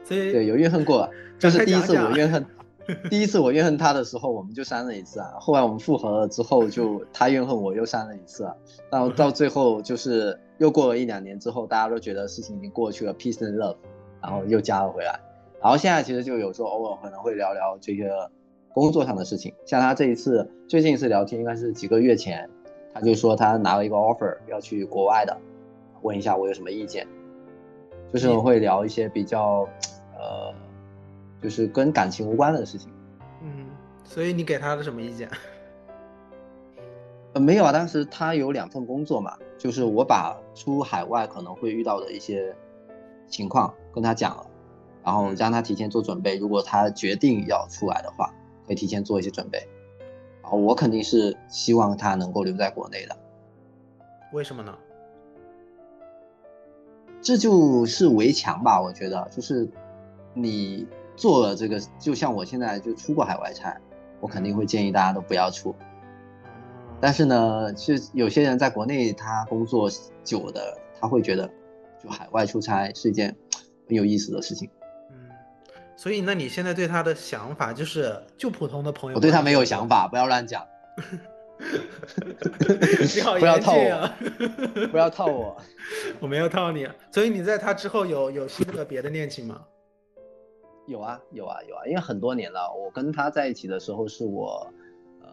S3: 所以
S1: 对，有怨恨过啊。*laughs* 就是第一次我怨恨，*laughs* 第一次我怨恨他的时候，我们就删了一次啊。后来我们复合了之后，就他怨恨我又删了一次啊。到 *laughs* 到最后就是又过了一两年之后，大家都觉得事情已经过去了，peace and love，然后又加了回来。然后现在其实就有时候偶尔可能会聊聊这个工作上的事情，像他这一次最近一次聊天应该是几个月前，他就说他拿了一个 offer 要去国外的，问一下我有什么意见，就是我会聊一些比较呃，就是跟感情无关的事情。
S3: 嗯，所以你给他的什么意见？*laughs*
S1: 呃，没有啊，当时他有两份工作嘛，就是我把出海外可能会遇到的一些情况跟他讲了，然后让他提前做准备，如果他决定要出来的话，可以提前做一些准备。然后我肯定是希望他能够留在国内的，
S3: 为什么呢？
S1: 这就是围墙吧，我觉得就是你做了这个，就像我现在就出过海外差，我肯定会建议大家都不要出。但是呢，是有些人在国内他工作久的，他会觉得，就海外出差是一件很有意思的事情。
S3: 嗯，所以那你现在对他的想法就是就普通的朋友，
S1: 我对他没有想。法，不要乱讲。*laughs* 不要套我！不要套我。*laughs*
S3: 我没有套你，所以你在他之后有有新的别的恋情吗？
S1: 有啊有啊有啊，因为很多年了，我跟他在一起的时候是我，呃，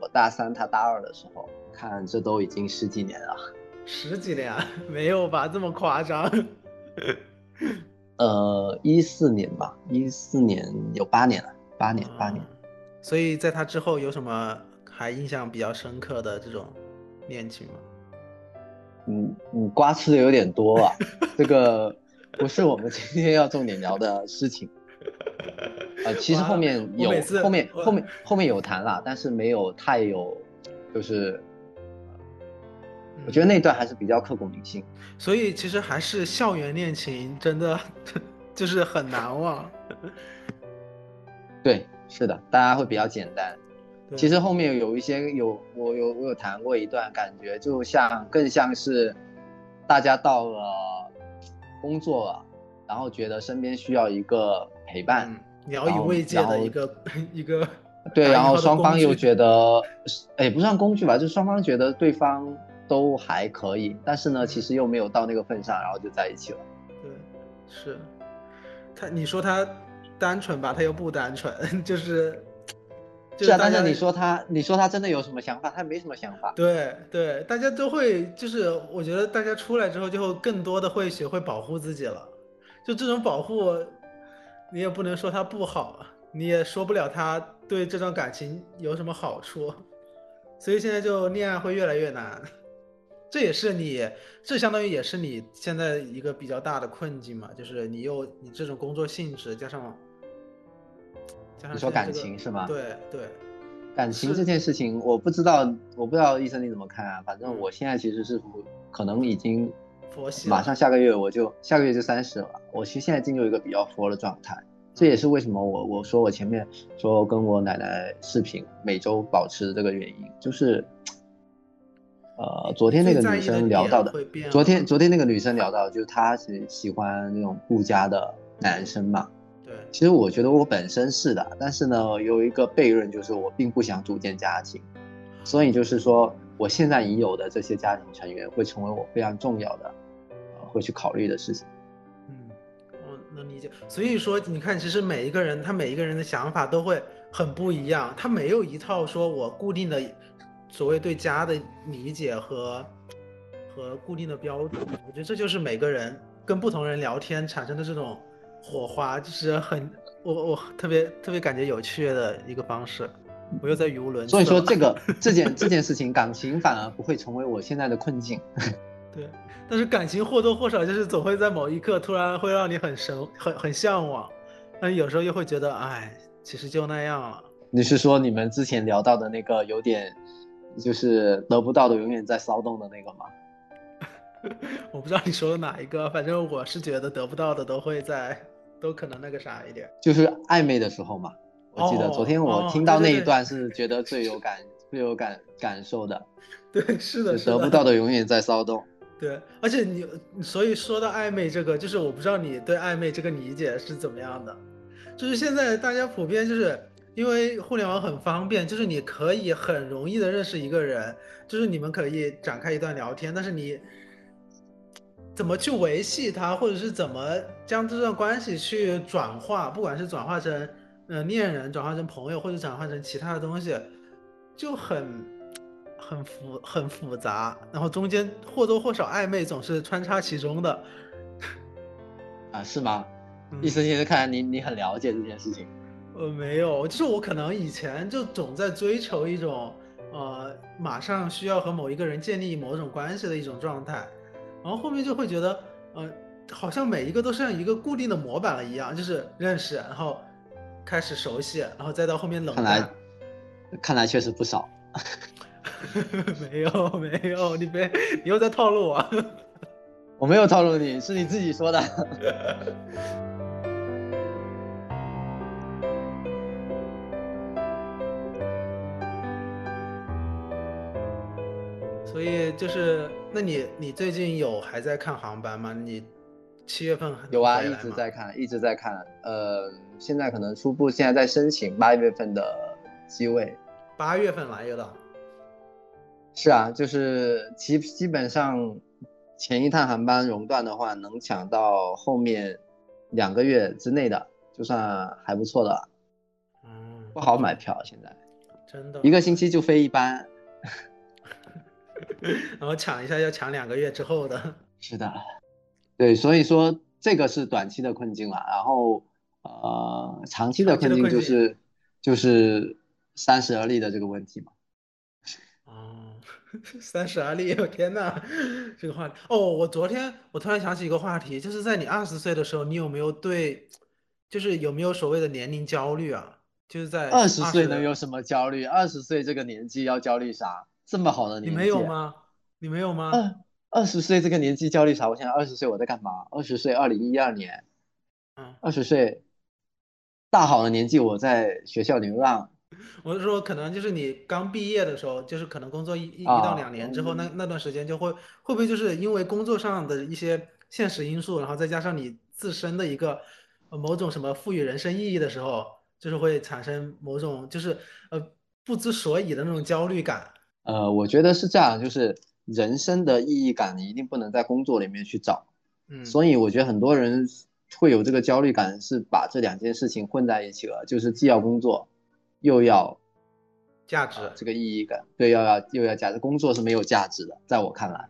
S1: 我大三他大二的时候，看这都已经十几年了。
S3: 十几年啊？*laughs* 没有吧？这么夸张？
S1: 呃，一四年吧，一四年有八年了，八年八年。
S3: 嗯所以在他之后有什么还印象比较深刻的这种恋情吗？
S1: 嗯，你瓜吃的有点多啊，这个不是我们今天要重点聊的事情。*laughs* 呃，其实后面有后面后面后面有谈了，但是没有太有，就是我觉得那段还是比较刻骨铭心。
S3: 所以其实还是校园恋情真的 *laughs* 就是很难忘。
S1: 对，是的，大家会比较简单。其实后面有一些有我有我有谈过一段，感觉就像更像是大家到了工作了，然后觉得身边需要一个陪伴，
S3: 嗯，聊以慰藉的一个 *laughs* 一个
S1: 对，然后双方又觉得，哎，不算工具吧，就双方觉得对方都还可以，但是呢，其实又没有到那个份上，然后就在一起了。
S3: 对，是他，你说他单纯吧，他又不单纯，*laughs* 就是就是
S1: 啊，
S3: 大家
S1: 但是你说他，你说他真的有什么想法？他没什么想法。
S3: 对对，大家都会，就是我觉得大家出来之后，就会更多的会学会保护自己了。就这种保护，你也不能说他不好，你也说不了他对这段感情有什么好处，所以现在就恋爱会越来越难。这也是你，这相当于也是你现在一个比较大的困境嘛，就是你又你这种工作性质加上加上
S1: 你说感情是吗？
S3: 对对，
S1: 感情这件事情，我不知道，我不知道医生你怎么看啊？反正
S3: 嗯
S1: 我现在其实是可能已经
S3: 佛系
S1: 马上下个月我就下个月就三十了，我其实现在进入一个比较佛的状态。这也是为什么我我说我前面说跟我奶奶视频每周保持这个原因，就是，呃，昨天那个女生聊到的昨天昨天那个女生聊到，就是她是喜欢那种顾家的男生嘛。
S3: 对，
S1: 其实我觉得我本身是的，但是呢，有一个悖论就是我并不想组建家庭，所以就是说我现在已有的这些家庭成员会成为我非常重要的，呃，会去考虑的事情。
S3: 嗯，我能理解。所以说，你看，其实每一个人他每一个人的想法都会很不一样，他没有一套说我固定的所谓对家的理解和和固定的标准。我觉得这就是每个人跟不同人聊天产生的这种火花，就是很我我特别特别感觉有趣的一个方式。我又在语无伦次。
S1: 所以说这个 *laughs* 这件这件事情，感情反而不会成为我现在的困境。*laughs*
S3: 对，但是感情或多或少就是总会在某一刻突然会让你很神、很很向往，但有时候又会觉得，哎，其实就那样了。
S1: 你是说你们之前聊到的那个有点，就是得不到的永远在骚动的那个吗？*laughs*
S3: 我不知道你说的哪一个，反正我是觉得得不到的都会在，都可能那个啥一点。
S1: 就是暧昧的时候嘛。我记得
S3: 哦
S1: 昨天我
S3: 哦
S1: 听到那一段是觉得最有感、*laughs* 最有感感受的，
S3: 对，是的，
S1: 就是得不到的永远在骚动。
S3: 对，而且你，所以说到暧昧这个，就是我不知道你对暧昧这个理解是怎么样的。就是现在大家普遍就是因为互联网很方便，就是你可以很容易的认识一个人，就是你们可以展开一段聊天，但是你怎么去维系它，或者是怎么将这段关系去转化，不管是转化成呃恋人，转化成朋友，或者转化成其他的东西，就很很复很复杂，然后中间或多或少暧昧总是穿插其中的。
S1: 啊，是吗？
S3: 嗯
S1: 医生先生，看来你你很了解这件事情。
S3: 呃，没有，就是我可能以前就总在追求一种，呃，马上需要和某一个人建立某种关系的一种状态，然后后面就会觉得，呃，好像每一个都像一个固定的模板了一样，就是认识，然后开始熟悉，然后再到后面冷
S1: 看来
S3: 淡。
S1: 看来确实不少。*laughs*
S3: 没有没有，你别，你又在套路我。*laughs*
S1: 我没有套路你，是你自己说的。*laughs*
S3: 以就是，那你你最近有还在看航班吗？你七月份
S1: 有啊，一直在看，一直在看。呃，现在可能初步现在在申请八月份的机位。
S3: 八月份来的，
S1: 是啊，就是基基本上前一趟航班熔断的话，能抢到后面两个月之内的，就算还不错的了。
S3: 嗯，
S1: 不好买票，现在
S3: 真的
S1: 一个星期就飞一班。
S3: 然后抢一下要抢两个月之后的。*laughs*
S1: 是的，对，所以说这个是短期的困境了。然后呃，长期的困境就是就是三十而立的这个问题嘛。
S3: 哦，*laughs* 三十而立，我天呐，这个话题哦，我昨天我突然想起一个话题，就是在你二十岁的时候，你有没有对，就是有没有所谓的年龄焦虑啊？就是在
S1: 二十岁能有什么焦虑？二十岁这个年纪要焦虑啥？这么好的年纪，
S3: 你没有？吗？你没有吗？
S1: 二二十岁这个年纪焦虑啥？我想想，二十岁我在干嘛？二十岁，二零一二年，
S3: 嗯，
S1: 二十岁，大好的年纪我在学校流浪。*laughs*
S3: 我是说，可能就是你刚毕业的时候，就是可能工作一一到两年之后，那那段时间就会会不会就是因为工作上的一些现实因素，然后再加上你自身的一个呃某种什么赋予人生意义的时候，就是会产生某种就是呃不知所以的那种焦虑感。
S1: 呃，我觉得是这样，就是人生的意义感，你一定不能在工作里面去找。
S3: 嗯，
S1: 所以我觉得很多人会有这个焦虑感，是把这两件事情混在一起了，就是既要工作，又要
S3: 价值。
S1: 呃这个意义感，对，要要又要价值。工作是没有价值的，在我看来，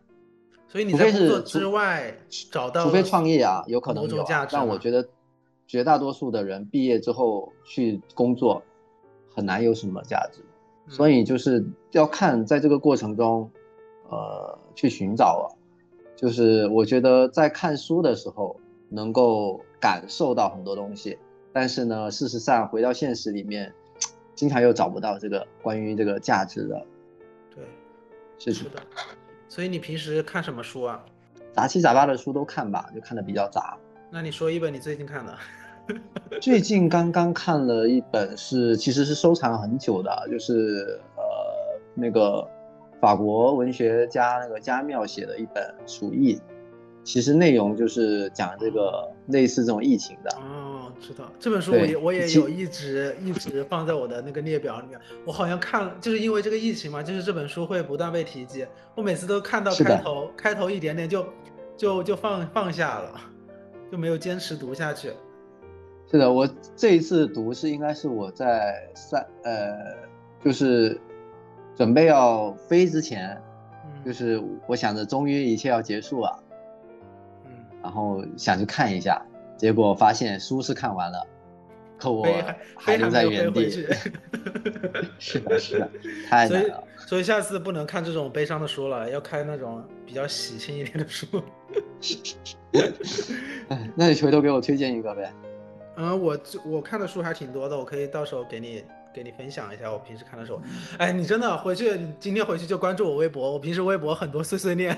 S3: 所以你在工作之外找到
S1: 除非创业啊，有可能有啊
S3: 价值
S1: 但我觉得绝大多数的人毕业之后去工作，很难有什么价值。所以就是要看在这个过程中，呃，去寻找啊。就是我觉得在看书的时候能够感受到很多东西，但是呢，事实上回到现实里面，经常又找不到这个关于这个价值的
S3: 对。是的。所以你平时看什么书啊？
S1: 杂七杂八的书都看吧，就看的比较杂。
S3: 那你说一本你最近看的。*laughs*
S1: 最近刚刚看了一本是，其实是收藏很久的，就是呃那个法国文学家那个加缪写的一本《鼠疫》，其实内容就是讲这个类似这种疫情的。
S3: 哦，知道这本书我也我也有一直一直放在我的那个列表里面。我好像看了，就是因为这个疫情嘛，就是这本书会不断被提及。我每次都看到开头开头一点点就就就放放下了，就没有坚持读下去。
S1: 是的，我这一次读是应该是我在三呃，就是准备要飞之前，
S3: 嗯，
S1: 就是我想着终于一切要结束了，
S3: 嗯，
S1: 然后想去看一下，结果发现书是看完了，可我
S3: 还
S1: 还留在原地。*laughs* 是的，是的，太
S3: 所以
S1: 难了。
S3: 所以下次不能看这种悲伤的书了，要看那种比较喜庆一点的书。*laughs*
S1: 哎，那你回头给我推荐一个呗。
S3: 嗯，我这我看的书还挺多的，我可以到时候给你给你分享一下我平时看的书。哎，你真的回去，你今天回去就关注我微博，我平时微博很多碎碎念。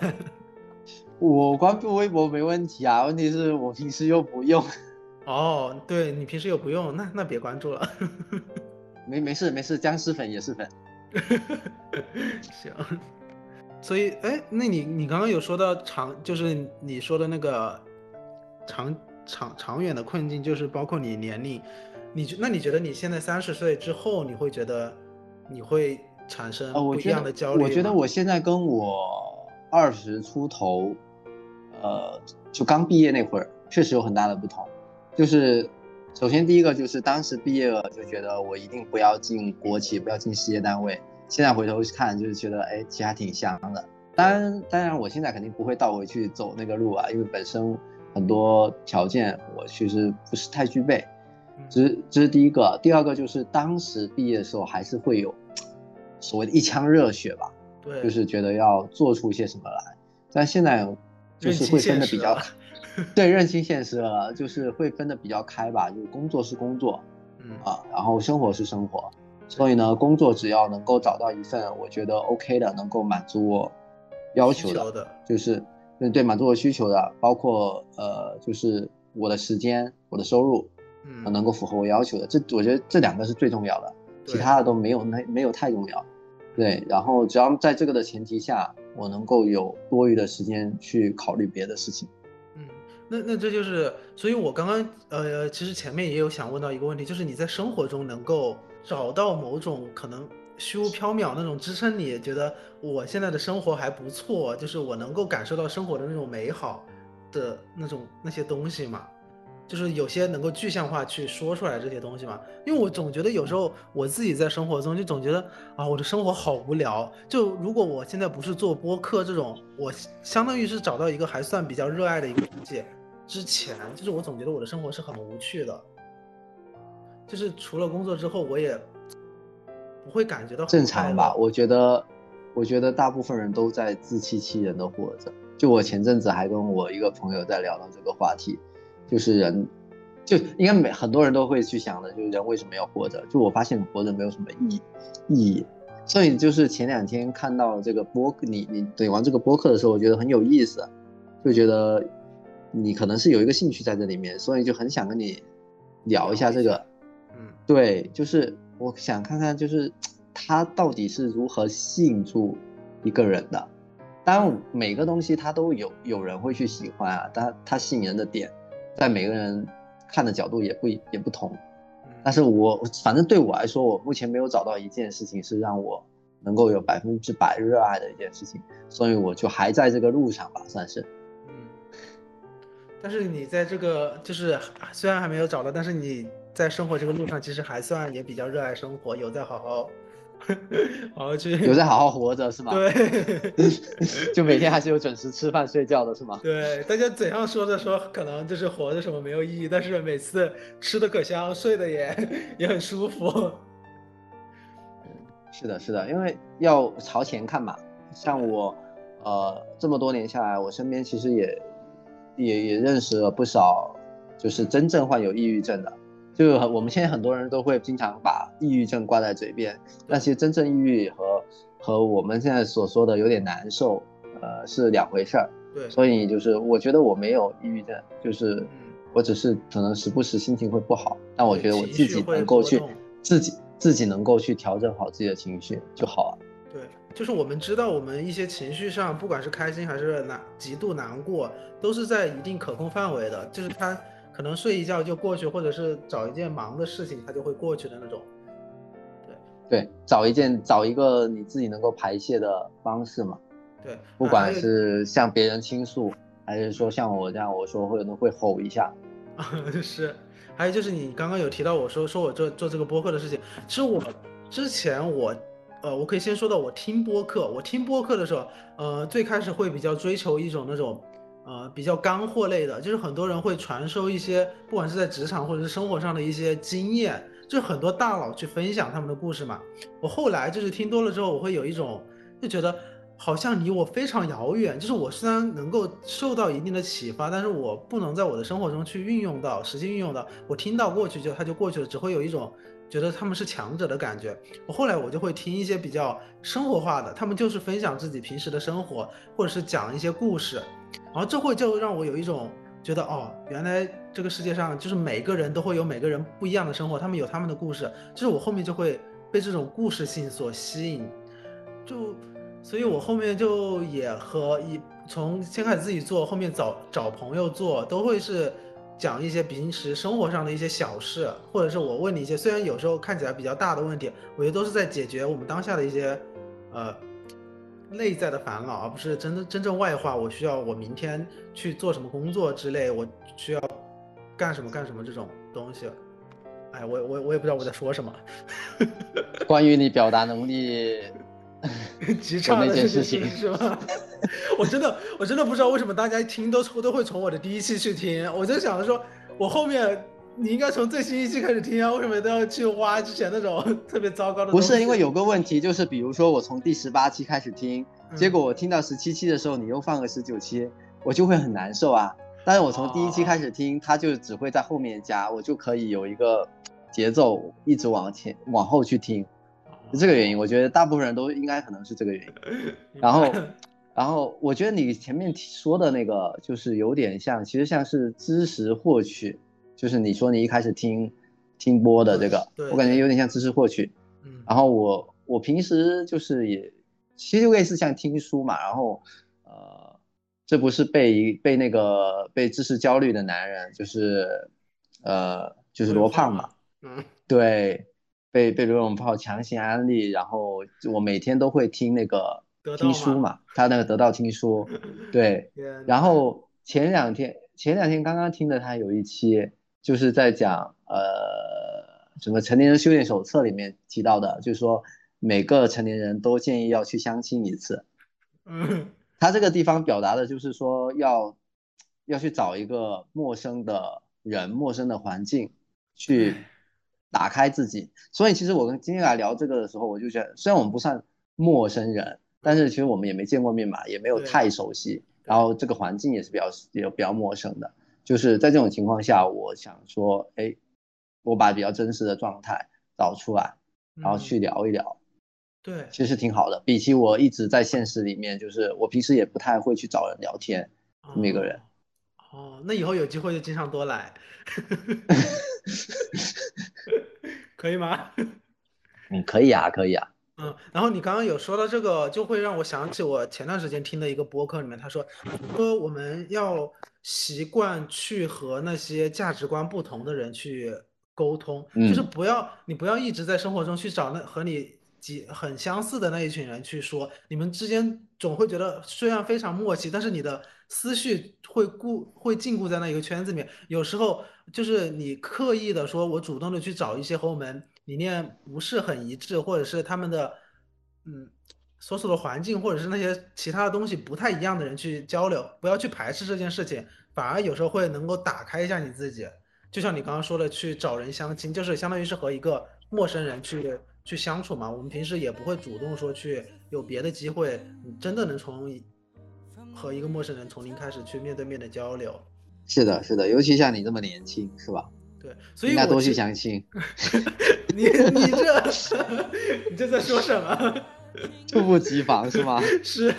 S3: *laughs*
S1: 我关注微博没问题啊，问题是我平时又不用。*laughs*
S3: 哦，对你平时又不用，那那别关注了。
S1: 没没事没事，僵尸粉也是粉。*laughs*
S3: 行。所以，哎，那你你刚刚有说到长，就是你说的那个长长长远的困境，就是包括你年龄，你觉那你觉得你现在三十岁之后，你会觉得你会产生不一样的焦虑吗？
S1: 我觉得我现在跟我二十出头，呃，就刚毕业那会儿，确实有很大的不同。就是首先第一个就是当时毕业了就觉得我一定不要进国企，不要进事业单位。现在回头看，就是觉得哎，其实还挺香的。当然，当然，我现在肯定不会倒回去走那个路啊，因为本身很多条件我其实不是太具备。
S3: 嗯
S1: 这是这是第一个，第二个就是当时毕业的时候还是会有所谓的一腔热血吧，
S3: 对，
S1: 就是觉得要做出一些什么来。但现在就是会分的比较对，认清现实了，就是会分的比较开吧，就是工作是工作
S3: 嗯
S1: 啊，然后生活是生活。所以呢，工作只要能够找到一份我觉得 OK 的，能够满足我要求的，就是嗯对满足我需求的，包括呃就是我的时间、我的收入，
S3: 嗯，
S1: 能够符合我要求的，这我觉得这两个是最重要的，其他的都没有那没有太重要。对，然后只要在这个的前提下，我能够有多余的时间去考虑别的事情。
S3: 嗯，那那这就是，所以我刚刚呃，其实前面也有想问到一个问题，就是你在生活中能够找到某种可能虚无缥缈那种支撑你，觉得我现在的生活还不错，就是我能够感受到生活的那种美好的那种那些东西嘛。就是有些能够具象化去说出来这些东西嘛，因为我总觉得有时候我自己在生活中就总觉得啊，我的生活好无聊。就如果我现在不是做播客这种，我相当于是找到一个还算比较热爱的一个东西之前，就是我总觉得我的生活是很无趣的。就是除了工作之后，我也不会感觉到
S1: 正常吧？我觉得，我觉得大部分人都在自欺欺人的活着。就我前阵子还跟我一个朋友在聊到这个话题。就是人，就应该每很多人都会去想的，就是人为什么要活着？就我发现活着没有什么意意义，所以就是前两天看到这个播，你你怼完这个播客的时候，我觉得很有意思，就觉得你可能是有一个兴趣在这里面，所以就很想跟你聊一下这个。
S3: 嗯，
S1: 对，就是我想看看，就是他到底是如何吸引住一个人的。当然，每个东西他都有有人会去喜欢啊，但他吸引人的点。在每个人看的角度也不也不同，但是我反正对我来说，我目前没有找到一件事情是让我能够有百分之百热爱的一件事情，所以我就还在这个路上吧，算是。
S3: 嗯。但是你在这个就是虽然还没有找到，但是你在生活这个路上，其实还算也比较热爱生活，有在好好。*laughs* 好好去，
S1: 有在好好活着是吗？
S3: 对，*laughs*
S1: 就每天还是有准时吃饭睡觉的是吗？
S3: 对，大家嘴上说着说，可能就是活着什么没有意义，但是每次吃的可香，睡的也 *laughs* 也很舒服。
S1: 是的，是的，因为要朝前看嘛。像我，呃，这么多年下来，我身边其实也也也认识了不少，就是真正患有抑郁症的。就我们现在很多人都会经常把抑郁症挂在嘴边，但其实真正抑郁和和我们现在所说的有点难受，呃，是两回事儿。
S3: 对，
S1: 所以就是我觉得我没有抑郁症，就是我只是可能时不时心情会不好，但我觉得我自己能够去自己自己能够去调整好自己的情绪就好了。
S3: 对，就是我们知道我们一些情绪上，不管是开心还是难极度难过，都是在一定可控范围的，就是它。可能睡一觉就过去，或者是找一件忙的事情，它就会过去的那种。对
S1: 对，找一件找一个你自己能够排泄的方式嘛。
S3: 对，
S1: 不管是向别人倾诉，还是说像我这样，我说可能会吼一下。
S3: 是，还有就是你刚刚有提到我说说我做做这个播客的事情，其实我之前我呃，我可以先说到我听播客，我听播客的时候，呃，最开始会比较追求一种那种。呃，比较干货类的，就是很多人会传授一些，不管是在职场或者是生活上的一些经验，就很多大佬去分享他们的故事嘛。我后来就是听多了之后，我会有一种就觉得好像离我非常遥远。就是我虽然能够受到一定的启发，但是我不能在我的生活中去运用到，实际运用到。我听到过去就它就过去了，只会有一种觉得他们是强者的感觉。我后来我就会听一些比较生活化的，他们就是分享自己平时的生活，或者是讲一些故事。然后这会就让我有一种觉得哦，原来这个世界上就是每个人都会有每个人不一样的生活，他们有他们的故事。就是我后面就会被这种故事性所吸引，就，所以我后面就也和一从先开始自己做，后面找找朋友做，都会是讲一些平时生活上的一些小事，或者是我问你一些虽然有时候看起来比较大的问题，我觉得都是在解决我们当下的一些，呃。内在的烦恼，而不是真的真正外化。我需要我明天去做什么工作之类，我需要干什么干什么这种东西。哎，我我我也不知道我在说什么。*laughs*
S1: 关于你表达能力 *laughs*
S3: 极差的
S1: 件事情
S3: 是吗？*laughs* 我真的我真的不知道为什么大家听都都会从我的第一期去听。我就想着说，我后面。你应该从最新一期开始听啊，为什么都要去挖之前那种特别糟糕的？
S1: 不是因为有个问题，就是比如说我从第十八期开始听，结果我听到十七期的时候，你又放个十九期，我就会很难受啊。但是我从第一期开始听，它就只会在后面加，我就可以有一个节奏一直往前往后去听，是这个原因。我觉得大部分人都应该可能是这个原因。*laughs* 然后，然后我觉得你前面说的那个就是有点像，其实像是知识获取。就是你说你一开始听听播的这个，我感觉有点像知识获取。
S3: 嗯，
S1: 然后我我平时就是也其实类似像听书嘛，然后呃，这不是被被那个被知识焦虑的男人，就是呃就是罗胖嘛。
S3: 嗯，
S1: 对，被被罗永浩强行安利，然后我每天都会听那个听书嘛，他那个得到听书，*laughs* 对，然后前两天前两天刚刚听的他有一期就是在讲呃什么成年人修炼手册里面提到的，就是说每个成年人都建议要去相亲一次，
S3: 嗯，
S1: 他这个地方表达的就是说要要去找一个陌生的人、陌生的环境去。打开自己，所以其实我跟今天来聊这个的时候，我就觉得，虽然我们不算陌生人，但是其实我们也没见过面嘛，也没有太熟悉，然后这个环境也是比较也比较陌生的。就是在这种情况下，我想说，哎，我把比较真实的状态找出来，然后去聊一聊，
S3: 对，
S1: 其实挺好的。比起我一直在现实里面，就是我平时也不太会去找人聊天，这么一个人。
S3: 哦，那以后有机会就经常多来。*laughs* *laughs* 可以吗？*laughs*
S1: 嗯，可以啊，可以啊。
S3: 嗯，然后你刚刚有说到这个，就会让我想起我前段时间听的一个播客里面，他说说我们要习惯去和那些价值观不同的人去沟通，就是不要你不要一直在生活中去找那和你几很相似的那一群人去说，你们之间总会觉得虽然非常默契，但是你的思绪会固会禁锢在那一个圈子里面，有时候。就是你刻意的说，我主动的去找一些和我们理念不是很一致，或者是他们的，嗯，所处的环境，或者是那些其他的东西不太一样的人去交流，不要去排斥这件事情，反而有时候会能够打开一下你自己。就像你刚刚说的，去找人相亲，就是相当于是和一个陌生人去去相处嘛。我们平时也不会主动说去有别的机会，你真的能从和一个陌生人从零开始去面对面的交流。
S1: 是的，是的，尤其像你这么年轻，是吧？
S3: 对，所以
S1: 应该多去相亲。*laughs*
S3: 你 *laughs* 你这是你这在说什么？*laughs*
S1: 猝不及防是吗？*laughs*
S3: 是，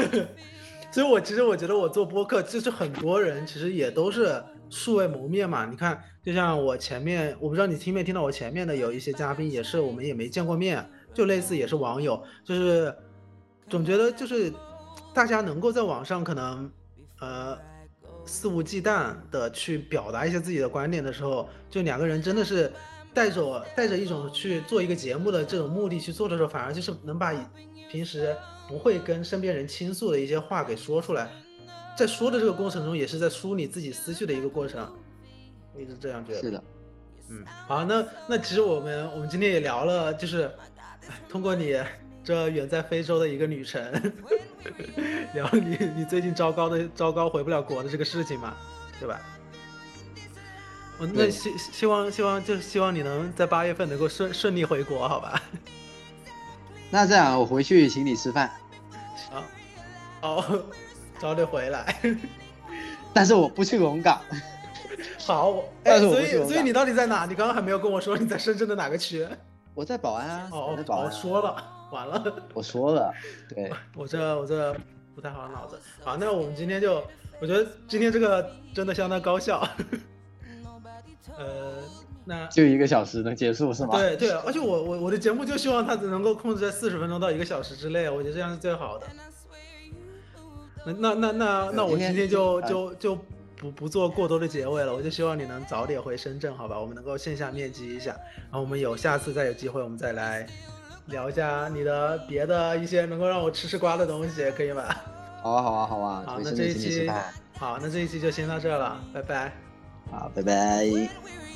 S3: 所以我其实我觉得我做播客，就是很多人其实也都是素未谋面嘛。你看，就像我前面，我不知道你听没听到我前面的有一些嘉宾，也是我们也没见过面，就类似也是网友，就是总觉得就是大家能够在网上可能呃。肆无忌惮的去表达一些自己的观点的时候，就两个人真的是带着带着一种去做一个节目的这种目的去做的时候，反而就是能把平时不会跟身边人倾诉的一些话给说出来，在说的这个过程中，也是在梳理自己思绪的一个过程。我一直这样觉得。
S1: 是的，
S3: 嗯，好，那那其实我们我们今天也聊了，就是通过你。这远在非洲的一个旅程，*laughs* 聊你你最近糟糕的糟糕回不了国的这个事情嘛，对吧？我那希希望希望就希望你能在八月份能够顺顺利回国，好吧？*laughs*
S1: 那这样我回去请你吃饭。
S3: 好，好，早点回来。*laughs*
S1: 但是我不去龙岗。*laughs*
S3: 好，哎，所以所以你到底在哪？你刚刚还没有跟我说你在深圳的哪个区？
S1: 我在宝安啊。
S3: 哦，
S1: 宝安
S3: 说了。完了，
S1: 我说了，对
S3: 我这我这不太好脑子。好，那我们今天就，我觉得今天这个真的相当高效。呃，那
S1: 就一个小时能结束是吗？
S3: 对对，而且我我我的节目就希望它能够控制在四十分钟到一个小时之内，我觉得这样是最好的。那那那那那我今天就就就不不做过多的结尾了，我就希望你能早点回深圳，好吧？我们能够线下面基一下，然后我们有下次再有机会，我们再来。聊一下你的别的一些能够让我吃吃瓜的东西，可以吗？
S1: 好啊，好啊，好啊。
S3: 好，那这一期，好，那这一期就先到这了，拜拜。
S1: 好，拜拜。